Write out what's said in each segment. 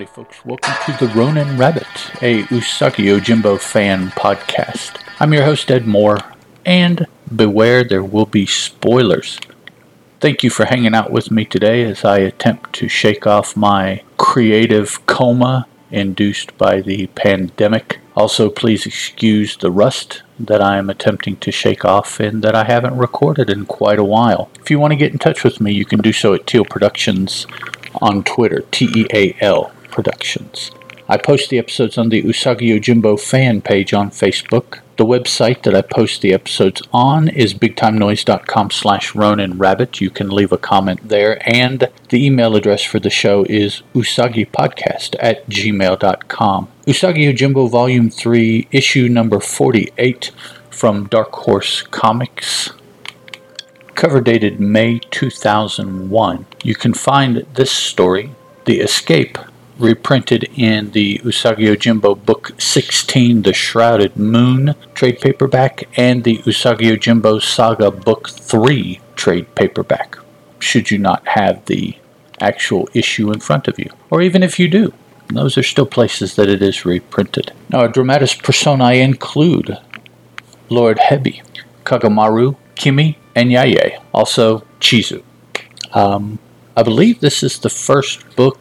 Howdy, folks. Welcome to the Ronin Rabbit, a Usagi Yojimbo fan podcast. I'm your host, Ed Moore, and beware there will be spoilers. Thank you for hanging out with me today as I attempt to shake off my creative coma induced by the pandemic. Also, please excuse the rust that I am attempting to shake off and that I haven't recorded in quite a while. If you want to get in touch with me, you can do so at Teal Productions on Twitter, T E A L Productions. I post the episodes on the Usagi Yojimbo fan page on Facebook. The website that I post the episodes on is bigtimenoise.com slash Ronin Rabbit. You can leave a comment there. And the email address for the show is usagipodcast at gmail.com. Usagi Yojimbo Volume 3, issue number 48 from Dark Horse Comics cover dated May 2001. You can find this story, The Escape, reprinted in the Usagi Yojimbo Book 16, The Shrouded Moon trade paperback, and the Usagi Yojimbo Saga Book 3 trade paperback, should you not have the actual issue in front of you. Or even if you do, those are still places that it is reprinted. Now, dramatis personae include Lord Hebi, Kagamaru, Kimi, and Yaye, also Chizu. Um, I believe this is the first book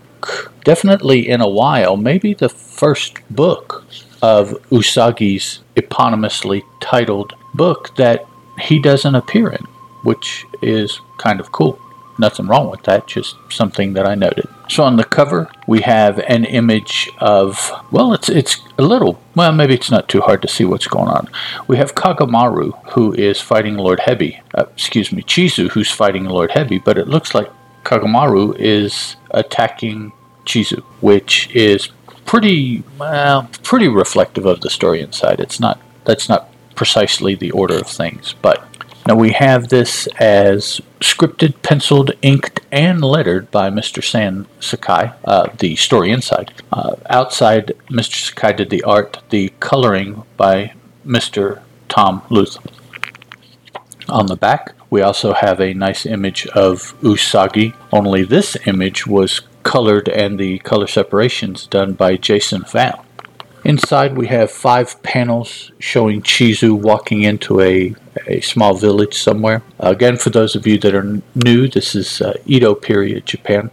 definitely in a while, maybe the first book of Usagi's eponymously titled book that he doesn't appear in, which is kind of cool. Nothing wrong with that, just something that I noted. So on the cover, we have an image of, well, it's it's a little, well, maybe it's not too hard to see what's going on. We have Kagamaru, who is fighting Lord Hebi, uh, excuse me, Chizu, who's fighting Lord Hebi, but it looks like Kagamaru is attacking Chizu, which is pretty well, pretty reflective of the story inside. It's not that's not precisely the order of things, but now we have this as scripted, penciled, inked, and lettered by Mr. Stan Sakai, uh, the story inside. Uh, outside, Mr. Sakai did the art, the coloring by Mr. Tom Luth. On the back, we also have a nice image of Usagi, only this image was colored and the color separations done by Jason Val. Inside we have five panels showing Chizu walking into a, a small village somewhere. Again, for those of you that are new, this is uh, Edo period Japan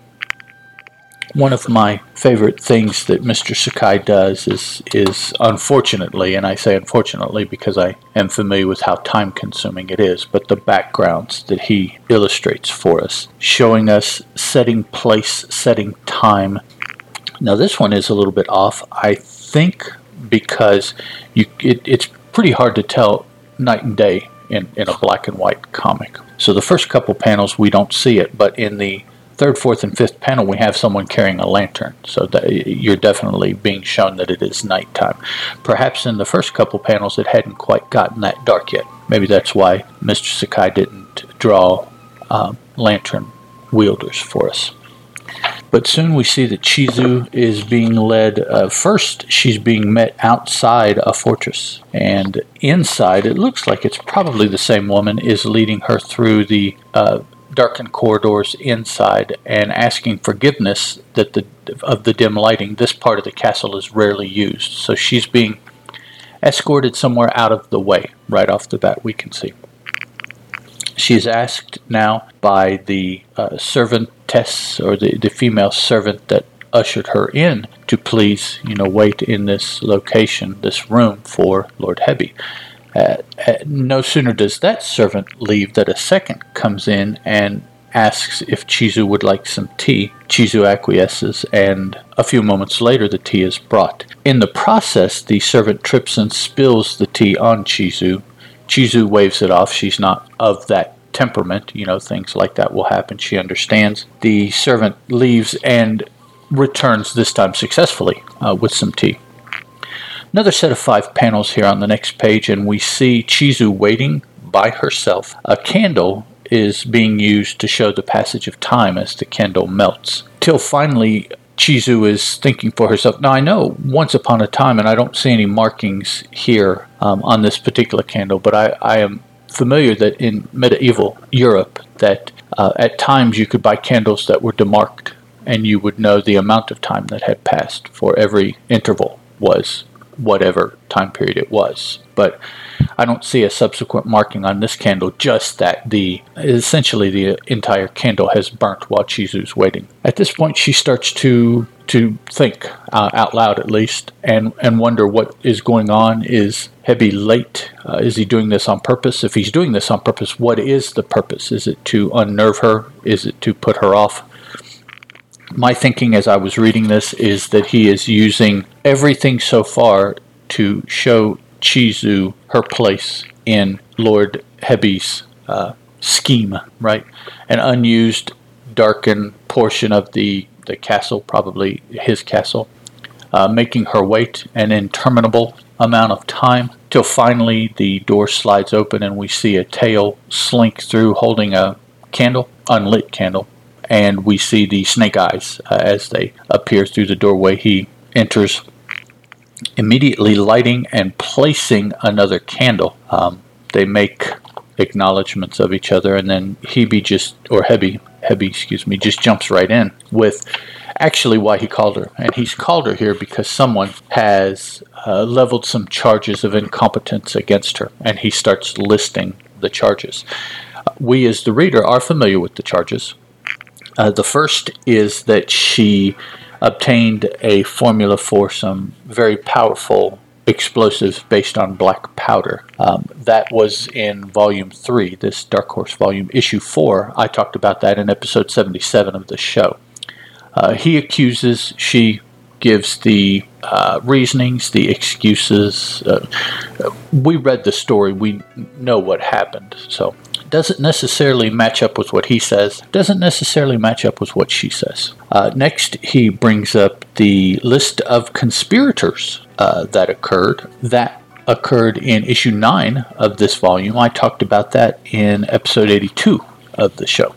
one of my favorite things that Mr. Sakai does is is unfortunately, and I say unfortunately because I am familiar with how time consuming it is, but the backgrounds that he illustrates for us, showing us setting place, setting time. Now this one is a little bit off, I think, because you it, it's pretty hard to tell night and day in, in a black and white comic. So the first couple panels we don't see it, but in the third, fourth, and fifth panel, we have someone carrying a lantern. So you're definitely being shown that it is nighttime. Perhaps in the first couple panels, it hadn't quite gotten that dark yet. Maybe that's why Mr. Sakai didn't draw uh, lantern wielders for us. But soon we see that Chizu is being led. Uh, first, she's being met outside a fortress, and inside, it looks like it's probably the same woman is leading her through the uh, darkened corridors inside and asking forgiveness that the of the dim lighting. This part of the castle is rarely used, so she's being escorted somewhere out of the way. Right off the bat, we can see. She is asked now by the uh, servantess or the, the female servant that ushered her in to please, you know, wait in this location, this room for Lord Hebi. Uh, no sooner does that servant leave that a second comes in and asks if Chizu would like some tea. Chizu acquiesces, and a few moments later, the tea is brought. In the process, the servant trips and spills the tea on Chizu. Chizu waves it off. She's not of that temperament. You know, things like that will happen. She understands. The servant leaves and returns, this time successfully, uh, with some tea. Another set of five panels here on the next page, and we see Chizu waiting by herself. A candle is being used to show the passage of time as the candle melts. Till finally, Chizu is thinking for herself. Now, I know once upon a time, and I don't see any markings here um, on this particular candle, but I, I am familiar that in medieval Europe, that uh, at times you could buy candles that were demarked and you would know the amount of time that had passed for every interval was whatever time period it was. But I don't see a subsequent marking on this candle, just that the essentially the entire candle has burnt while Chizu's waiting. At this point, she starts to to think uh, out loud, at least, and and wonder what is going on. Is Hebi late? Uh, is he doing this on purpose? If he's doing this on purpose, what is the purpose? Is it to unnerve her? Is it to put her off? My thinking as I was reading this is that he is using everything so far to show Chizu her place in Lord Hebi's uh, scheme, right? An unused, darkened portion of the, the castle, probably his castle, uh, making her wait an interminable amount of time till finally the door slides open and we see a tail slink through holding a candle, unlit candle, and we see the snake eyes uh, as they appear through the doorway. He enters immediately lighting and placing another candle. Um, they make acknowledgments of each other, and then Hebe just, or Hebi, Hebi, excuse me, just jumps right in with actually why he called her. And he's called her here because someone has uh, leveled some charges of incompetence against her, and he starts listing the charges. we, as the reader, are familiar with the charges. Uh, the first is that she obtained a formula for some very powerful explosives based on black powder. Um, that was in volume three, this Dark Horse volume, issue four. I talked about that in episode 77 of the show. Uh, he accuses, she gives the uh, reasonings, the excuses. Uh, we read the story, we know what happened. So doesn't necessarily match up with what he says, doesn't necessarily match up with what she says. Uh, next, he brings up the list of conspirators uh, that occurred. That occurred in issue 9 of this volume. I talked about that in episode 82 of the show.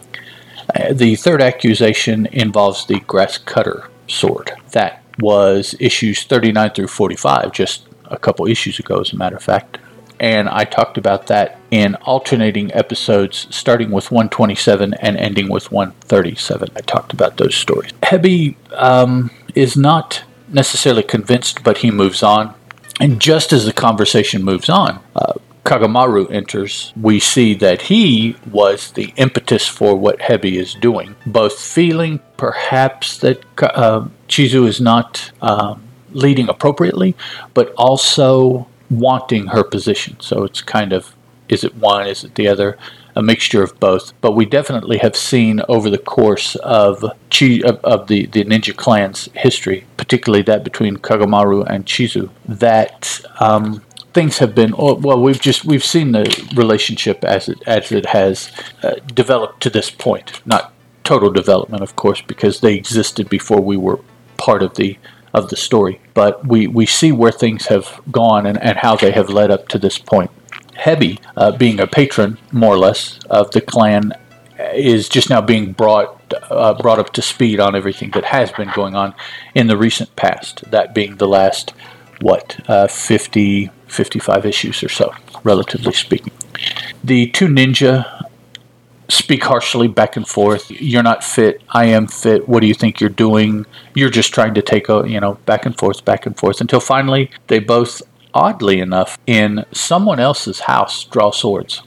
Uh, the third accusation involves the grass cutter sword. That was issues 39 through 45, just a couple issues ago, as a matter of fact and I talked about that in alternating episodes, starting with 127 and ending with 137. I talked about those stories. Hebi um, is not necessarily convinced, but he moves on. And just as the conversation moves on, uh, Kagamaru enters, we see that he was the impetus for what Hebi is doing, both feeling perhaps that uh, Chizu is not um, leading appropriately, but also wanting her position. So it's kind of is it one, is it the other? A mixture of both. But we definitely have seen over the course of Chi, of, of the, the ninja clan's history, particularly that between Kagamaru and Chizu, that um, things have been oh, well. We've just we've seen the relationship as it as it has uh, developed to this point. Not total development, of course, because they existed before we were part of the of the story. But we, we see where things have gone and, and how they have led up to this point. Hebi, uh, being a patron, more or less, of the clan, is just now being brought uh, brought up to speed on everything that has been going on in the recent past. That being the last, what, uh, 50, 55 issues or so, relatively speaking. The two ninja speak harshly back and forth. You're not fit. I am fit. What do you think you're doing? You're just trying to take a, you know, back and forth, back and forth until finally they both, oddly enough, in someone else's house, draw swords.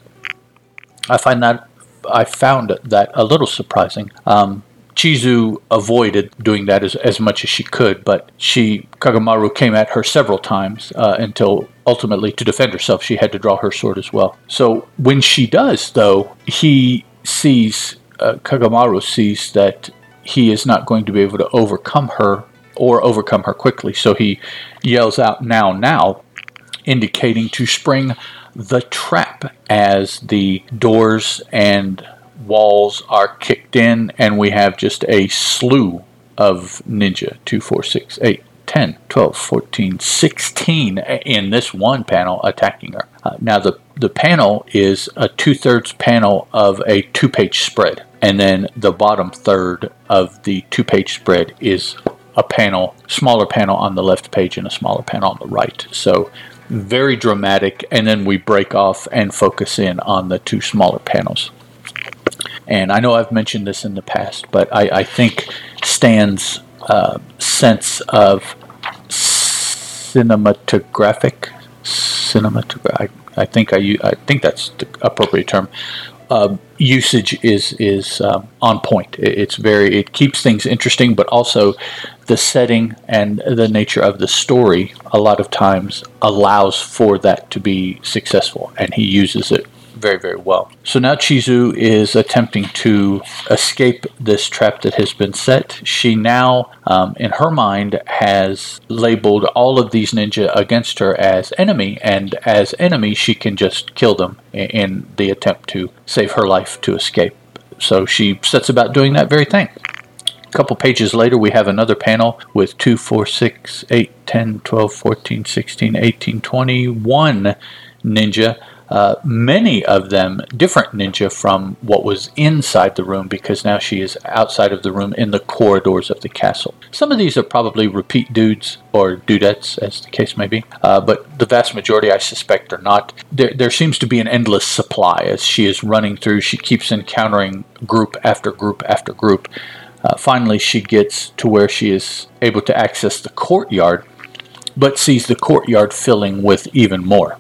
I find that I found that a little surprising. Um, Chizu avoided doing that as, as much as she could, but she Kagamaru came at her several times uh, until ultimately to defend herself she had to draw her sword as well. So when she does, though, he sees, uh, Kagamaru sees that he is not going to be able to overcome her or overcome her quickly. So he yells out, now, now, indicating to spring the trap as the doors and walls are kicked in, and we have just a slew of ninja 2, 4, 6, 8, 10, 12, 14, 16 in this one panel attacking her. Uh, now, the, the panel is a two thirds panel of a two page spread, and then the bottom third of the two page spread is a panel, smaller panel on the left page and a smaller panel on the right. So, very dramatic, and then we break off and focus in on the two smaller panels. And I know I've mentioned this in the past, but I, I think Stan's uh, sense of cinematographic cinematographic. I, I think I, I think that's the appropriate term. Uh, usage is is um, on point. It, it's very it keeps things interesting, but also the setting and the nature of the story a lot of times allows for that to be successful, and he uses it very, very well. So now Chizu is attempting to escape this trap that has been set. She now, um, in her mind, has labeled all of these ninja against her as enemy, and as enemy, she can just kill them in the attempt to save her life to escape. So she sets about doing that very thing. A couple pages later, we have another panel with 2, 4, 6, 8, 10, 12, 14, 16, 18, 21 ninja uh, many of them different ninja from what was inside the room because now she is outside of the room in the corridors of the castle. Some of these are probably repeat dudes or dudettes, as the case may be, uh, but the vast majority, I suspect, are not. There, there seems to be an endless supply as she is running through. She keeps encountering group after group after group. Uh, finally, she gets to where she is able to access the courtyard, but sees the courtyard filling with even more.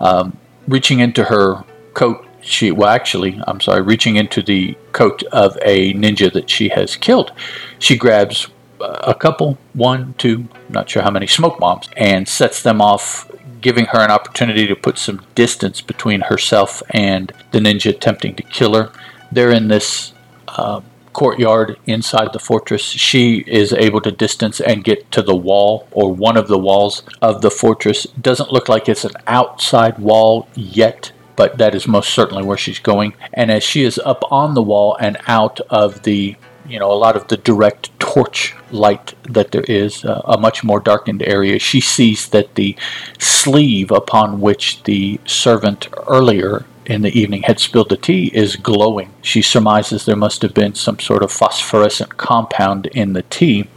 Um, reaching into her coat, she well actually, I'm sorry, reaching into the coat of a ninja that she has killed, she grabs a couple, one, two, not sure how many smoke bombs, and sets them off, giving her an opportunity to put some distance between herself and the ninja attempting to kill her. They're in this uh, courtyard inside the fortress, she is able to distance and get to the wall or one of the walls of the fortress. Doesn't look like it's an outside wall yet, but that is most certainly where she's going. And as she is up on the wall and out of the you know, a lot of the direct torch light that there is, uh, a much more darkened area. She sees that the sleeve upon which the servant earlier in the evening had spilled the tea is glowing. She surmises there must have been some sort of phosphorescent compound in the tea.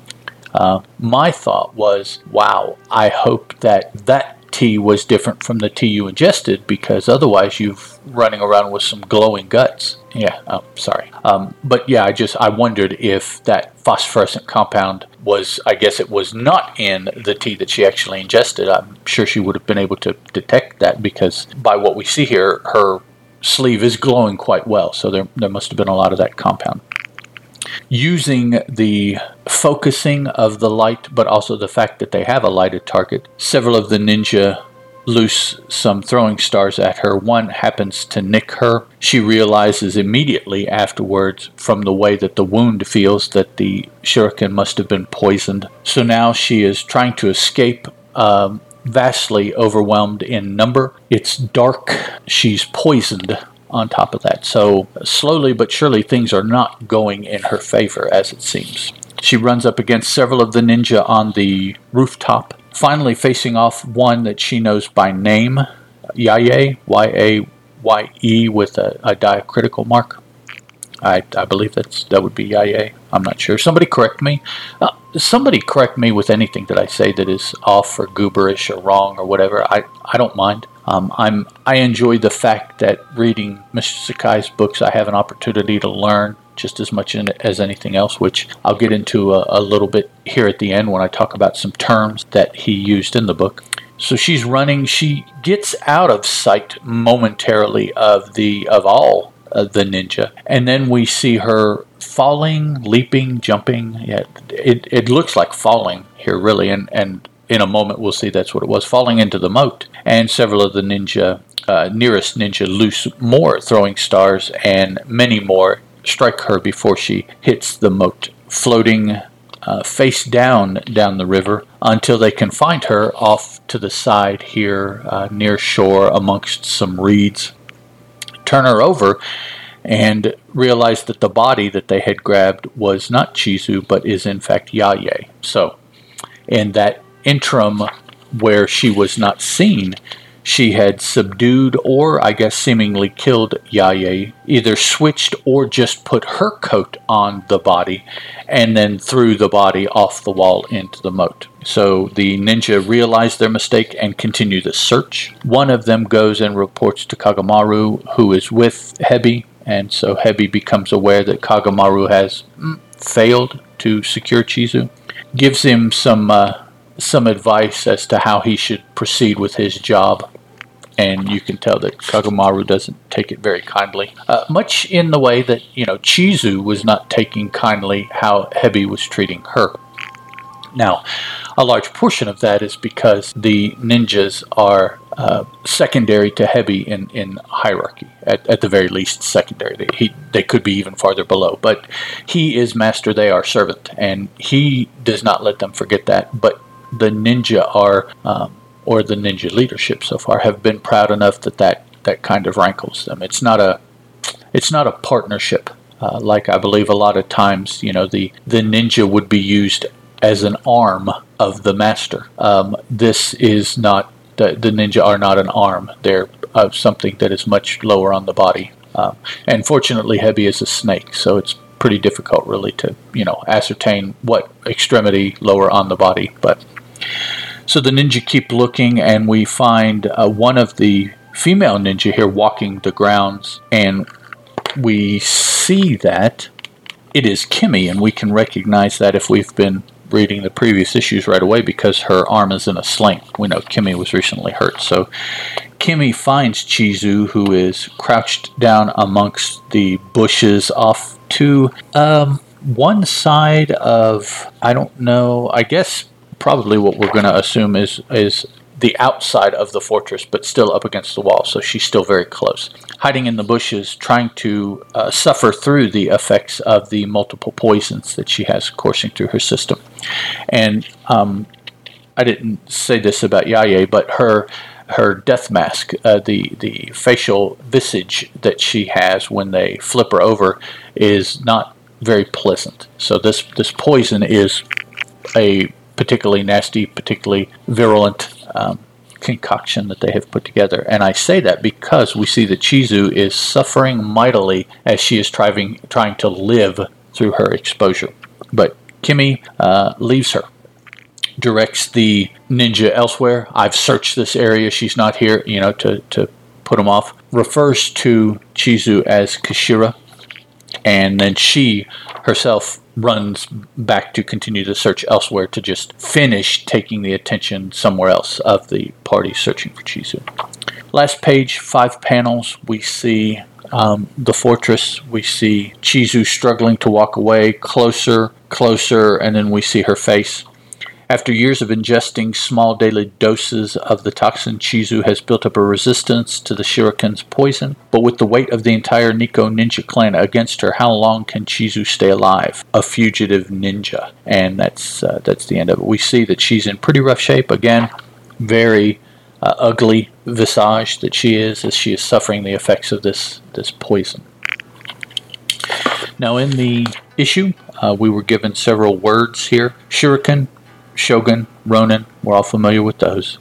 Uh, my thought was, wow, I hope that that tea was different from the tea you ingested because otherwise you've running around with some glowing guts. Yeah, oh, sorry. Um, but yeah, I just I wondered if that phosphorescent compound was I guess it was not in the tea that she actually ingested. I'm sure she would have been able to detect that because by what we see here, her sleeve is glowing quite well. So there there must have been a lot of that compound using the focusing of the light, but also the fact that they have a lighted target. Several of the ninja loose some throwing stars at her. One happens to nick her. She realizes immediately afterwards, from the way that the wound feels, that the shuriken must have been poisoned. So now she is trying to escape. Um, vastly overwhelmed in number. It's dark. She's poisoned on top of that. So, slowly but surely, things are not going in her favor, as it seems. She runs up against several of the ninja on the rooftop, finally facing off one that she knows by name, Yaye, Y A Y E, with a, a diacritical mark. I, I believe that's that would be Yaye. I'm not sure. Somebody correct me. Uh, somebody correct me with anything that I say that is off or gooberish or wrong or whatever. I, I don't mind. Um, I'm I enjoy the fact that reading Mr. Sakai's books, I have an opportunity to learn just as much as anything else, which I'll get into a, a little bit here at the end when I talk about some terms that he used in the book. So she's running. She gets out of sight momentarily of the of all of the ninja, and then we see her falling, leaping, jumping. Yeah, it it looks like falling here, really, and and in a moment we'll see that's what it was, falling into the moat. And several of the ninja, uh, nearest ninja, loose more throwing stars, and many more strike her before she hits the moat, floating uh, face down down the river until they can find her off to the side here uh, near shore amongst some reeds. Turn her over and realize that the body that they had grabbed was not Chizu but is in fact Yaye. So, in that interim where she was not seen, she had subdued or, I guess, seemingly killed Yaye, either switched or just put her coat on the body and then threw the body off the wall into the moat. So the ninja realize their mistake and continue the search. One of them goes and reports to Kagamaru, who is with Hebi, and so Hebi becomes aware that Kagamaru has mm, failed to secure Chizu. Gives him some uh, some advice as to how he should proceed with his job. And you can tell that Kagamaru doesn't take it very kindly. Uh, much in the way that, you know, Chizu was not taking kindly how Hebi was treating her. Now, a large portion of that is because the ninjas are uh, secondary to Hebi in, in hierarchy, at, at the very least secondary. They, he, they could be even farther below, but he is master, they are servant, and he does not let them forget that. But the ninja are, um, or the ninja leadership so far, have been proud enough that that, that kind of rankles them. It's not a, it's not a partnership. Uh, like I believe a lot of times, you know, the, the ninja would be used as an arm of the master. Um, this is not the, the ninja are not an arm. They're uh, something that is much lower on the body. Um, and fortunately, Hebi is a snake, so it's pretty difficult, really, to you know ascertain what extremity lower on the body. But so the ninja keep looking, and we find uh, one of the female ninja here walking the grounds, and we see that it is Kimi, and we can recognize that if we've been reading the previous issues right away because her arm is in a sling. We know Kimi was recently hurt. So Kimi finds Chizu, who is crouched down amongst the bushes off to um, one side of, I don't know, I guess probably what we're going to assume is, is the outside of the fortress, but still up against the wall, so she's still very close. Hiding in the bushes, trying to uh, suffer through the effects of the multiple poisons that she has coursing through her system. And um, I didn't say this about Yaya, but her her death mask, uh, the the facial visage that she has when they flip her over, is not very pleasant. So this this poison is a particularly nasty, particularly virulent um, concoction that they have put together. And I say that because we see that Chizu is suffering mightily as she is trying, trying to live through her exposure. But Kimi uh, leaves her, directs the ninja elsewhere. I've searched this area. She's not here, you know, to, to put him off. Refers to Chizu as Kashira. And then she herself runs back to continue the search elsewhere to just finish taking the attention somewhere else of the party searching for Chizu. Last page, five panels, we see um, the fortress. We see Chizu struggling to walk away, closer, closer, and then we see her face. After years of ingesting small daily doses of the toxin, Chizu has built up a resistance to the shuriken's poison. But with the weight of the entire Neko ninja clan against her, how long can Chizu stay alive? A fugitive ninja, and that's uh, that's the end of it. We see that she's in pretty rough shape again, very uh, ugly visage that she is as she is suffering the effects of this this poison. Now, in the issue, uh, we were given several words here: shuriken, Shogun, Ronin, we're all familiar with those.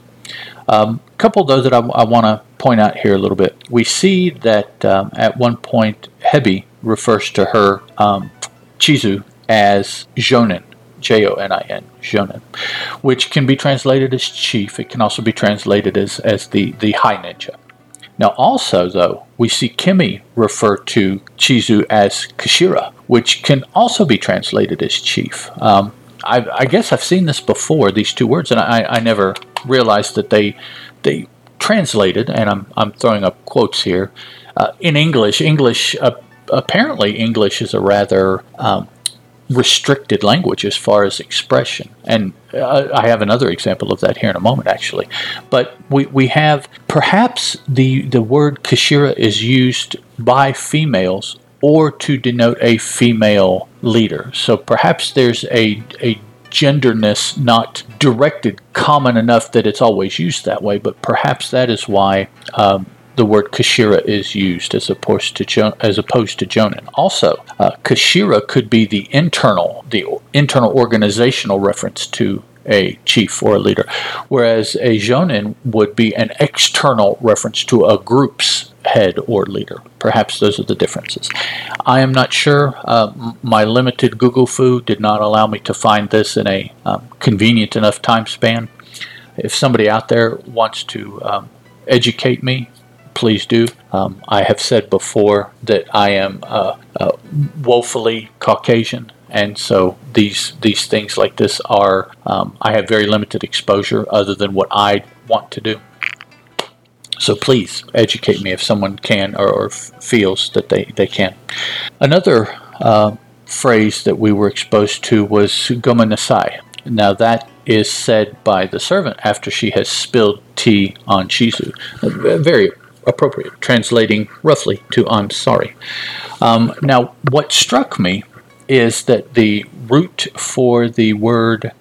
A um, couple, those that I, I want to point out here a little bit. We see that um, at one point, Hebi refers to her, um, Chizu, as Jonin, J O N I N, Jonin, which can be translated as chief. It can also be translated as, as the, the high ninja. Now, also, though, we see Kimi refer to Chizu as Kashira, which can also be translated as chief. Um, I, I, guess I've seen this before, these two words, and I, I never realized that they they translated, and I'm, I'm throwing up quotes here, uh, in English. English, uh, apparently, English is a rather um, restricted language as far as expression. And uh, I have another example of that here in a moment, actually. But we, we have perhaps the, the word Kashira is used by females or to denote a female leader. So perhaps there's a, a genderness not directed common enough that it's always used that way, but perhaps that is why um, the word Kashira is used as opposed to jo- as opposed to Jonin. Also, uh, Kashira could be the internal the internal organizational reference to a chief or a leader, whereas a Jonin would be an external reference to a group's head or leader. Perhaps those are the differences. I am not sure. Uh, my limited Google Fu did not allow me to find this in a um, convenient enough time span. If somebody out there wants to um, educate me, please do. Um, I have said before that I am uh, uh, woefully Caucasian and so these these things like this are um, I have very limited exposure other than what I want to do. So please educate me if someone can or, or feels that they, they can. Another uh, phrase that we were exposed to was Gomen Nasai. Now that is said by the servant after she has spilled tea on Chizu. Very appropriate, translating roughly to I'm sorry. Um, now, what struck me is that the root for the word,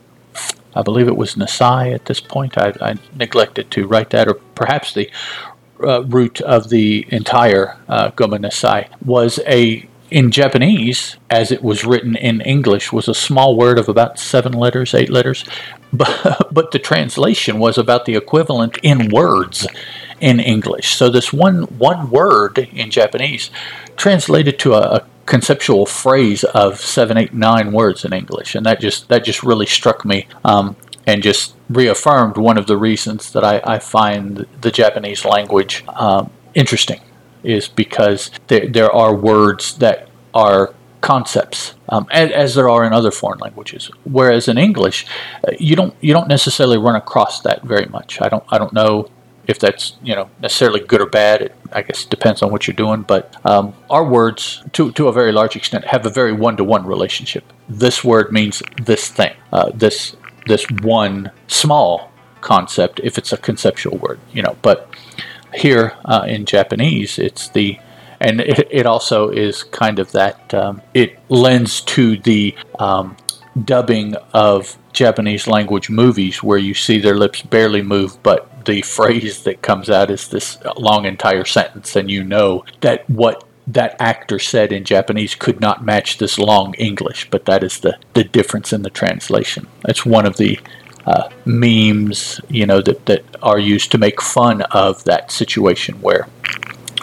I believe it was Nasai at this point, I, I neglected to write that, or perhaps the uh, root of the entire uh, Gomen Nasai was a in Japanese, as it was written in English, was a small word of about seven letters, eight letters, but, but the translation was about the equivalent in words in English. So this one one word in Japanese translated to a, a conceptual phrase of seven, eight, nine words in English, and that just that just really struck me um, and just reaffirmed one of the reasons that I, I find the Japanese language um, interesting is because there, there are words that are concepts um, as, as, there are in other foreign languages. Whereas in english uh, you don't you don't necessarily run across that very much. I don't i don't know if that's you know necessarily good or bad it i guess depends on what you're doing but um, our words to, to a very large extent have a very one-to-one relationship. This word means this thing uh, this this one small concept if it's a conceptual word you know but here uh, in Japanese, it's the and it, it also is kind of that um, it lends to the um, dubbing of Japanese language movies where you see their lips barely move, but the phrase that comes out is this long entire sentence, and you know that what that actor said in Japanese could not match this long English, but that is the, the difference in the translation. That's one of the uh, memes, you know, that, that are used to make fun of that situation where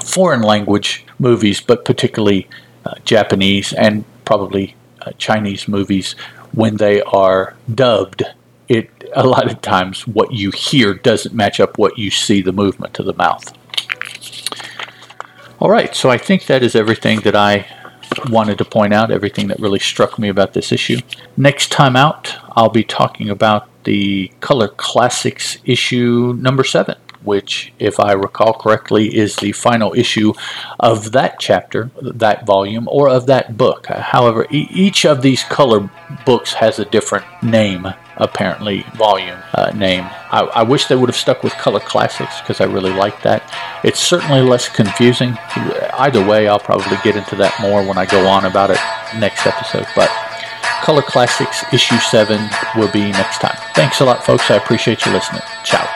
foreign language movies, but particularly uh, Japanese and probably uh, Chinese movies, when they are dubbed, a lot of times what you hear doesn't match up what you see the movement of the mouth. All right, so I think that is everything that I wanted to point out, everything that really struck me about this issue. Next time out, I'll be talking about the Color Classics issue number seven, which, if I recall correctly, is the final issue of that chapter, that volume, or of that book. However, e- each of these color books has a different name, apparently, volume uh, name. I-, I wish they would have stuck with Color Classics because I really like that. It's certainly less confusing. Either way, I'll probably get into that more when I go on about it next episode. But Color Classics Issue 7 will be next time. Thanks a lot, folks. I appreciate you listening. Ciao.